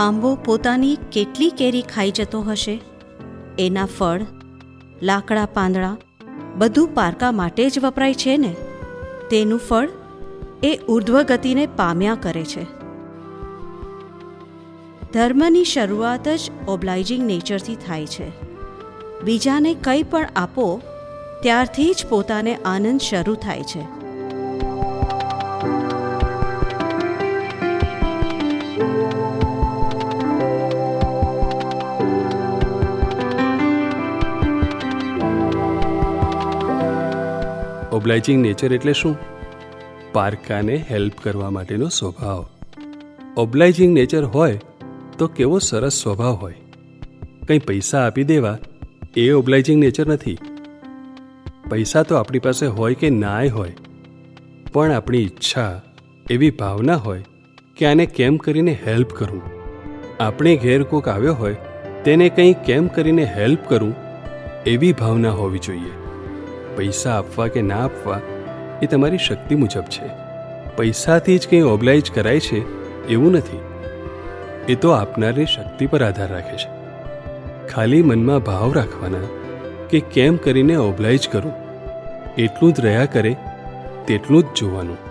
આંબો પોતાની કેટલી કેરી ખાઈ જતો હશે? એના ફળ, લાકડા પાંદડા બધું પારકા માટે જ વપરાય છે ને? તેનું ફળ એ ઉર્ધ્વ ગતિને પામ્યા કરે છે. ધર્મની શરૂઆત જ ઓબ્લાઇજિંગ નેચરથી થાય છે. બીજાને કંઈ પણ આપો, ત્યારથી જ પોતાને આનંદ શરૂ થાય છે. ઓબ્લાઇજિંગ નેચર એટલે શું? પારકાને હેલ્પ કરવા માટેનો સ્વભાવ. ઓબ્લાઇજિંગ નેચર હોય તો કેવો સરસ સ્વભાવ હોય. કંઈ પૈસા આપી દેવા એ ઓબ્લાઇજિંગ નેચર નથી. પૈસા તો આપણી પાસે હોય કે નાય હોય, પણ આપણી ઈચ્છા એવી ભાવના હોય કે આને કેમ કરીને હેલ્પ કરું? આપણે ઘેર કોક આવ્યો હોય, તેને કંઈ કેમ કરીને હેલ્પ કરું એવી ભાવના હોવી જોઈએ. પૈસા આપવા કે ના આપવા એ તમારી શક્તિ મુજબ છે. પૈસાથી જ કંઈ ઓબ્લાઇજ કરાય છે એવું નથી. એ તો આપનારની શક્તિ પર આધાર રાખે છે. ખાલી મનમાં ભાવ રાખવાના કે કેમ કરીને ઓબ્લાઇજ કરું? એટલું જ રહ્યા કરે, તેટલું જ જોવાનું.